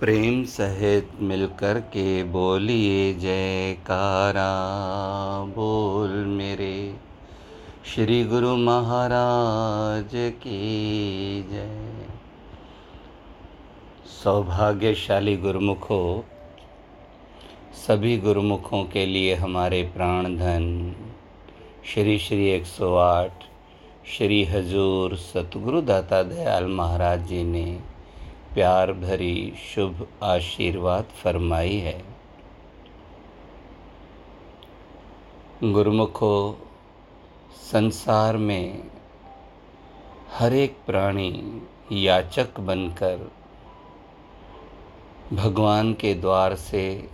प्रेम सहित मिलकर के बोलिए, जयकारा, बोल मेरे। श्री गुरु महाराज की जय। सौभाग्यशाली गुरुमुखों, सभी गुरुमुखों के लिए हमारे प्राण धन श्री श्री 108 श्री हजूर सतगुरु दाता दयाल महाराज जी ने प्यार भरी शुभ आशीर्वाद फरमाई है। गुरुमुखो, संसार में हर एक प्राणी याचक बनकर भगवान के द्वार से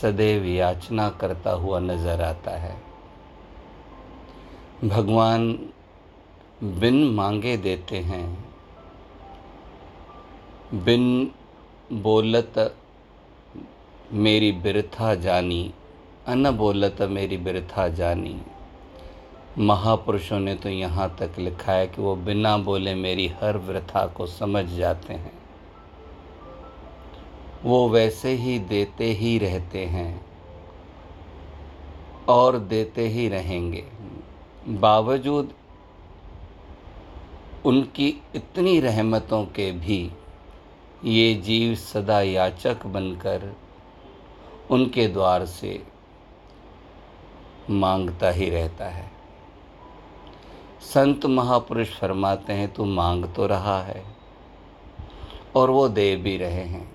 सदैव याचना करता हुआ नज़र आता है। भगवान बिन मांगे देते हैं। बिन बोलत मेरी बिरथा जानी, अन बोलत मेरी बिरथा जानी। महापुरुषों ने तो यहाँ तक लिखा है कि वो बिना बोले मेरी हर वृथा को समझ जाते हैं। वो वैसे ही देते ही रहते हैं और देते ही रहेंगे। बावजूद उनकी इतनी रहमतों के भी ये जीव सदा याचक बनकर उनके द्वार से माँगता ही रहता है। संत महापुरुष फरमाते हैं, तू मांग तो रहा है और वो दे भी रहे हैं,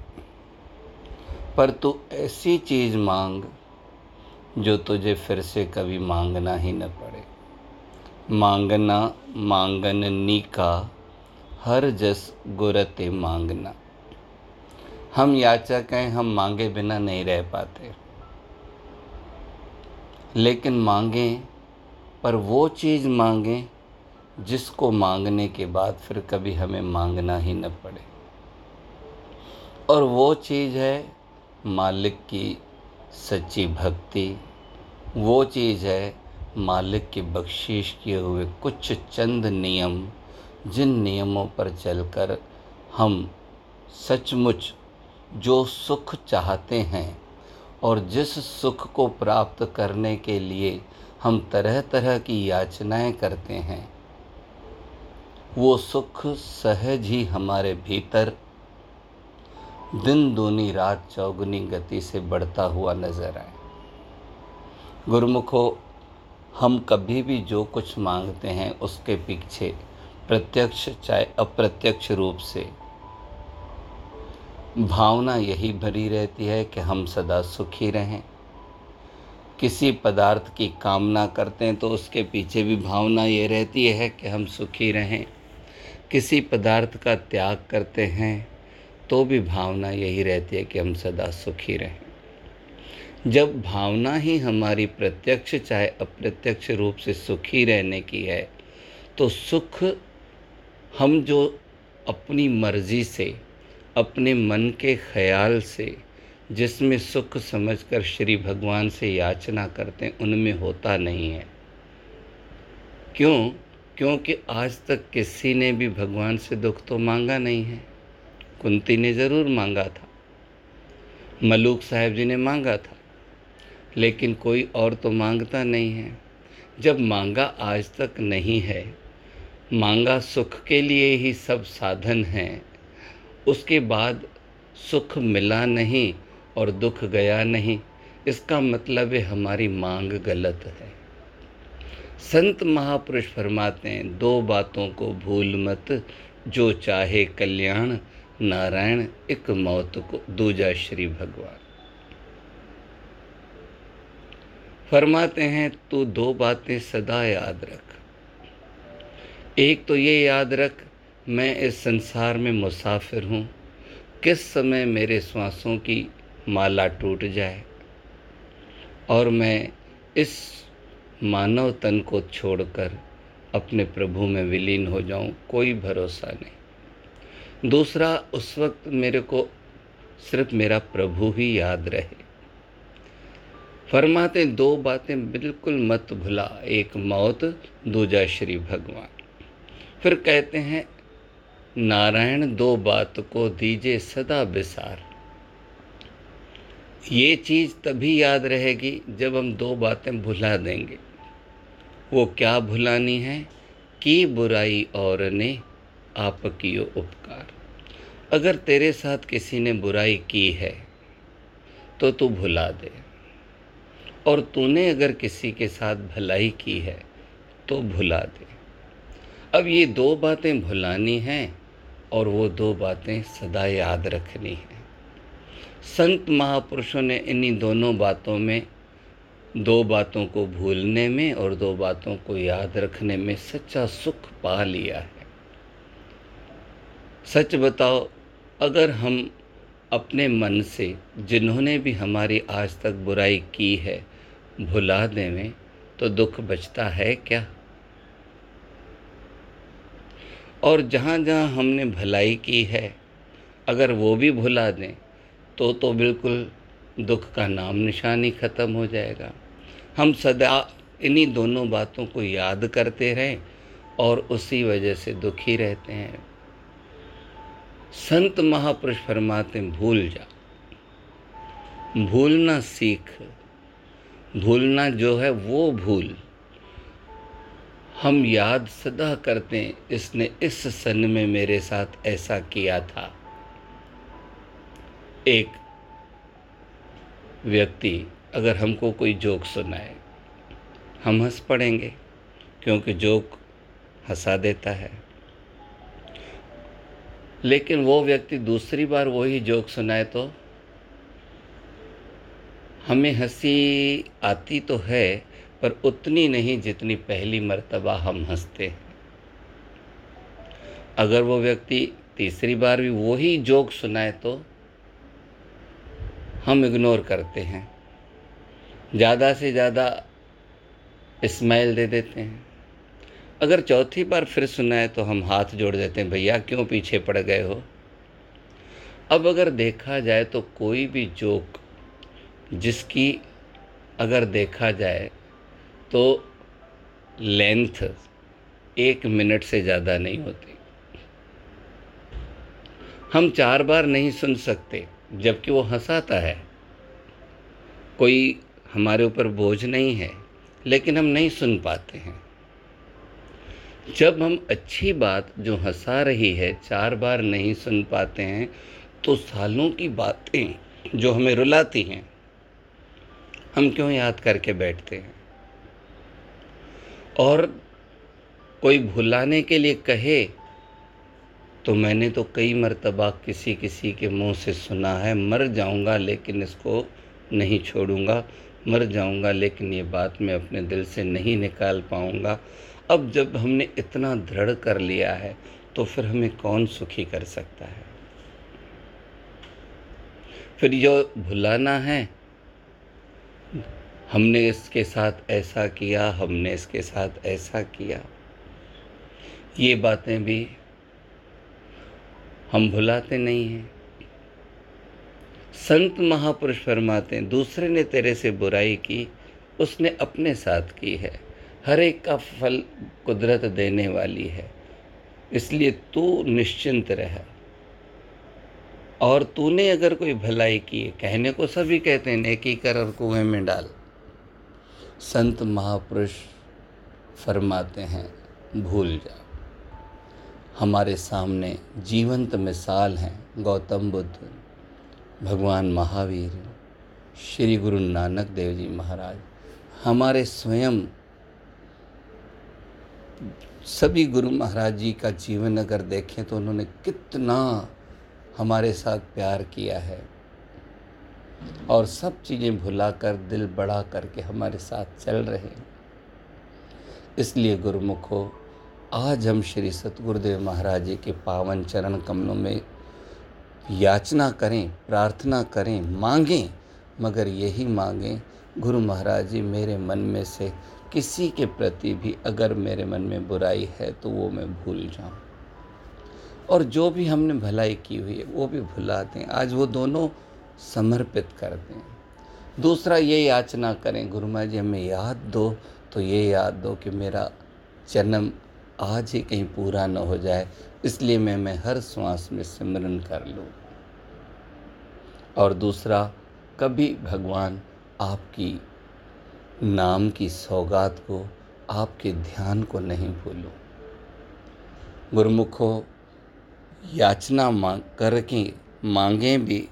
पर तू ऐसी चीज़ मांग जो तुझे फिर से कभी मांगना ही न पड़े। मांगना मांगन का हर जस गुरते मांगना। हम याचक हम मांगे बिना नहीं रह पाते। लेकिन मांगे, पर वो चीज़ मांगे, जिसको मांगने के बाद फिर कभी हमें मांगना ही न पड़े। और वो चीज़ है मालिक की सच्ची भक्ति। वो चीज़ है मालिक की बख्शिश किए हुए कुछ चंद नियम, जिन नियमों पर चलकर हम सचमुच जो सुख चाहते हैं और जिस सुख को प्राप्त करने के लिए हम तरह तरह की याचनाएँ करते हैं, वो सुख सहज ही हमारे भीतर दिन दूनी रात चौगुनी गति से बढ़ता हुआ नज़र आए। गुरुमुखो, हम कभी भी जो कुछ मांगते हैं उसके पीछे प्रत्यक्ष चाहे अप्रत्यक्ष रूप से भावना यही भरी रहती है कि हम सदा सुखी रहें। किसी पदार्थ की कामना करते हैं तो उसके पीछे भी भावना ये रहती है कि हम सुखी रहें। किसी पदार्थ का त्याग करते हैं तो भी भावना यही रहती है कि हम सदा सुखी रहें। जब भावना ही हमारी प्रत्यक्ष चाहे अप्रत्यक्ष रूप से सुखी रहने की है तो सुख हम जो अपनी मर्ज़ी से अपने मन के ख्याल से, जिसमें सुख समझकर श्री भगवान से याचना करते हैं, उनमें होता नहीं है। क्यों? क्योंकि आज तक किसी ने भी भगवान से दुख तो मांगा नहीं है। कुंती ने ज़रूर मांगा था। मलूक साहब जी ने मांगा था। लेकिन कोई और तो माँगता नहीं है। जब मांगा आज तक नहीं है, मांगा सुख के लिए ही सब साधन हैं। उसके बाद सुख मिला नहीं और दुख गया नहीं। इसका मतलब है हमारी मांग गलत है। संत महापुरुष फरमाते हैं, दो बातों को भूल मत, जो चाहे कल्याण, नारायण, एक मौत को दूजा श्री भगवान। फरमाते हैं, तू दो बातें सदा याद रख। एक तो ये याद रख मैं इस संसार में मुसाफिर हूँ। किस समय मेरे श्वासों की माला टूट जाए? और मैं इस मानव तन को छोड़कर अपने प्रभु में विलीन हो जाऊँ, कोई भरोसा नहीं। दूसरा, उस वक्त मेरे को सिर्फ़ मेरा प्रभु ही याद रहे। फरमाते दो बातें बिल्कुल मत भुला, एक मौत, दूजा श्री भगवान। फिर कहते हैं नारायण दो बात को दीजे सदा विसार ये चीज़ तभी याद रहेगी जब हम दो बातें भुला देंगे। वो क्या भुलानी है? कि बुराई और ने आप कियो उपकार। अगर तेरे साथ किसी ने बुराई की है तो तू भुला दे। और तूने अगर किसी के साथ भलाई की है तो भुला दे। अब ये दो बातें भुलानी हैं और वो दो बातें सदा याद रखनी है। संत महापुरुषों ने इन्हीं दोनों बातों में, दो बातों को भूलने में और दो बातों को याद रखने में सच्चा सुख पा लिया है। सच बताओ, अगर हम अपने मन से, जिन्होंने भी हमारी आज तक बुराई की है, भुला देवें तो दुख बचता है क्या? और जहाँ जहाँ हमने भलाई की है, अगर वो भी भुला दें तो तो बिल्कुल दुख का नाम निशान ही ख़त्म हो जाएगा। हम सदा इन्हीं दोनों बातों को याद करते रहें और उसी वजह से दुखी रहते हैं। संत महापुरुष फरमाते भूल जा। भूलना सीख। भूलना जो है वो भूल। हम याद सदा करते इसने इस सन में मेरे साथ ऐसा किया था। एक व्यक्ति अगर हमको कोई जोक सुनाए, हम हंस पड़ेंगे, क्योंकि जोक हंसा देता है। लेकिन वो व्यक्ति दूसरी बार वही जोक सुनाए तो हमें हँसी आती तो है पर उतनी नहीं जितनी पहली मर्तबा हम हँसते अगर वो व्यक्ति तीसरी बार भी वही जोक सुनाए तो हम इग्नोर करते हैं। ज़्यादा से ज़्यादा स्माइल दे देते हैं। अगर चौथी बार फिर सुनाए तो हम हाथ जोड़ देते हैं, भैया, क्यों पीछे पड़ गए हो? अब अगर देखा जाए तो कोई भी जोक जिसकी अगर देखा जाए तो लेंथ एक मिनट से ज़्यादा नहीं होती। हम चार बार नहीं सुन सकते, जबकि वो हंसाता है। कोई हमारे ऊपर बोझ नहीं है, लेकिन हम नहीं सुन पाते हैं। जब हम अच्छी बात जो हंसा रही है चार बार नहीं सुन पाते हैं तो सालों की बातें जो हमें रुलाती हैं, हम क्यों याद करके बैठते हैं? और कोई भुलाने के लिए कहे तो मैंने तो कई मरतबा किसी किसी के मुँह से सुना है। मर जाऊँगा लेकिन इसको नहीं छोड़ूँगा। मर जाऊँगा लेकिन ये बात मैं अपने दिल से नहीं निकाल पाऊँगा। अब जब हमने इतना दृढ़ कर लिया है तो फिर हमें कौन सुखी कर सकता है? फिर जो भुलाना है हमने इसके साथ ऐसा किया, हमने इसके साथ ऐसा किया। ये बातें भी हम भुलाते नहीं हैं। संत महापुरुष फरमाते हैं, दूसरे ने तेरे से बुराई की, उसने अपने साथ की है। हर एक का फल कुदरत देने वाली है। इसलिए तू निश्चिंत रह। और तूने अगर कोई भलाई की कहने को सभी कहते हैं, नेकी कर और कुएँ में डाल। संत महापुरुष फरमाते हैं, भूल जा हमारे सामने जीवंत मिसाल हैं गौतम बुद्ध, भगवान महावीर, श्री गुरु नानक देव जी महाराज। हमारे स्वयं सभी गुरु महाराज जी का जीवन अगर देखें तो उन्होंने कितना हमारे साथ प्यार किया है। और सब चीज़ें भुलाकर दिल बड़ा करके हमारे साथ चल रहे हैं। इसलिए गुरुमुखो, आज हम श्री सतगुरुदेव महाराज जी के पावन चरण कमलों में याचना करें, प्रार्थना करें, मांगें, मगर यही मांगें, गुरु महाराज जी मेरे मन में से किसी के प्रति भी अगर मेरे मन में बुराई है तो वो मैं भूल जाऊँ। और जो भी हमने भलाई की हुई है, वो भी भुला दें। आज वो दोनों समर्पित कर दें दूसरा, ये याचना करें, गुरु महाराज जी, हमें याद दो तो ये याद दो कि मेरा जन्म आज ही कहीं पूरा न हो जाए, इसलिए मैं मैं हर श्वास में सिमरन कर लूँ। और दूसरा, कभी भगवान आपकी नाम की सौगात को, आपके ध्यान को नहीं भूलूं। गुरुमुखो, याचना मांग करके मांगें भी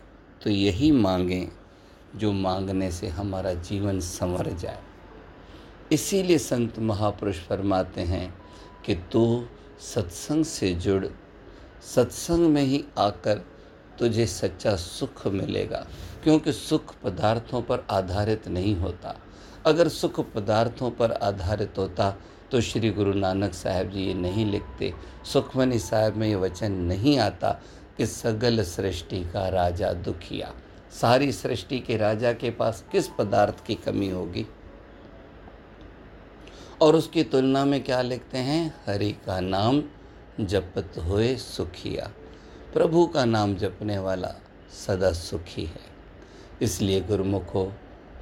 तो यही मांगें जो मांगने से हमारा जीवन संवर जाए। इसीलिए संत महापुरुष फरमाते हैं कि तू सत्संग से जुड़, सत्संग में ही आकर तुझे सच्चा सुख मिलेगा, क्योंकि सुख पदार्थों पर आधारित नहीं होता। अगर सुख पदार्थों पर आधारित होता तो श्री गुरु नानक साहब जी ये नहीं लिखते। सुखमनी साहब में ये वचन नहीं आता कि सगल सृष्टि का राजा दुखिया। सारी सृष्टि के राजा के पास किस पदार्थ की कमी होगी? और उसकी तुलना में क्या लिखते हैं? हरि का नाम जपत हुए सुखिया। प्रभु का नाम जपने वाला सदा सुखी है। इसलिए गुरुमुखो,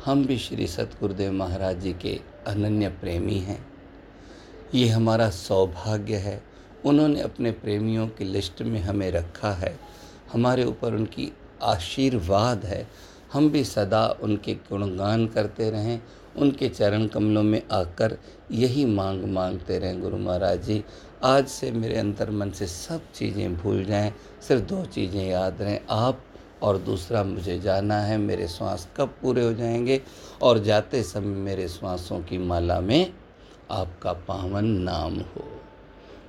हम भी श्री सतगुरुदेव महाराज जी के अनन्य प्रेमी हैं। ये हमारा सौभाग्य है उन्होंने अपने प्रेमियों की लिस्ट में हमें रखा है। हमारे ऊपर उनकी आशीर्वाद है। हम भी सदा उनके गुणगान करते रहें, उनके चरण कमलों में आकर यही मांग मांगते रहें। गुरु महाराज जी, आज से मेरे अंतर मन से सब चीज़ें भूल जाएँ, सिर्फ़ दो चीज़ें याद रहें। आप और दूसरा मुझे जाना है, मेरे श्वास कब पूरे हो जाएँगे? और जाते समय मेरे श्वासों की माला में आपका पावन नाम हो।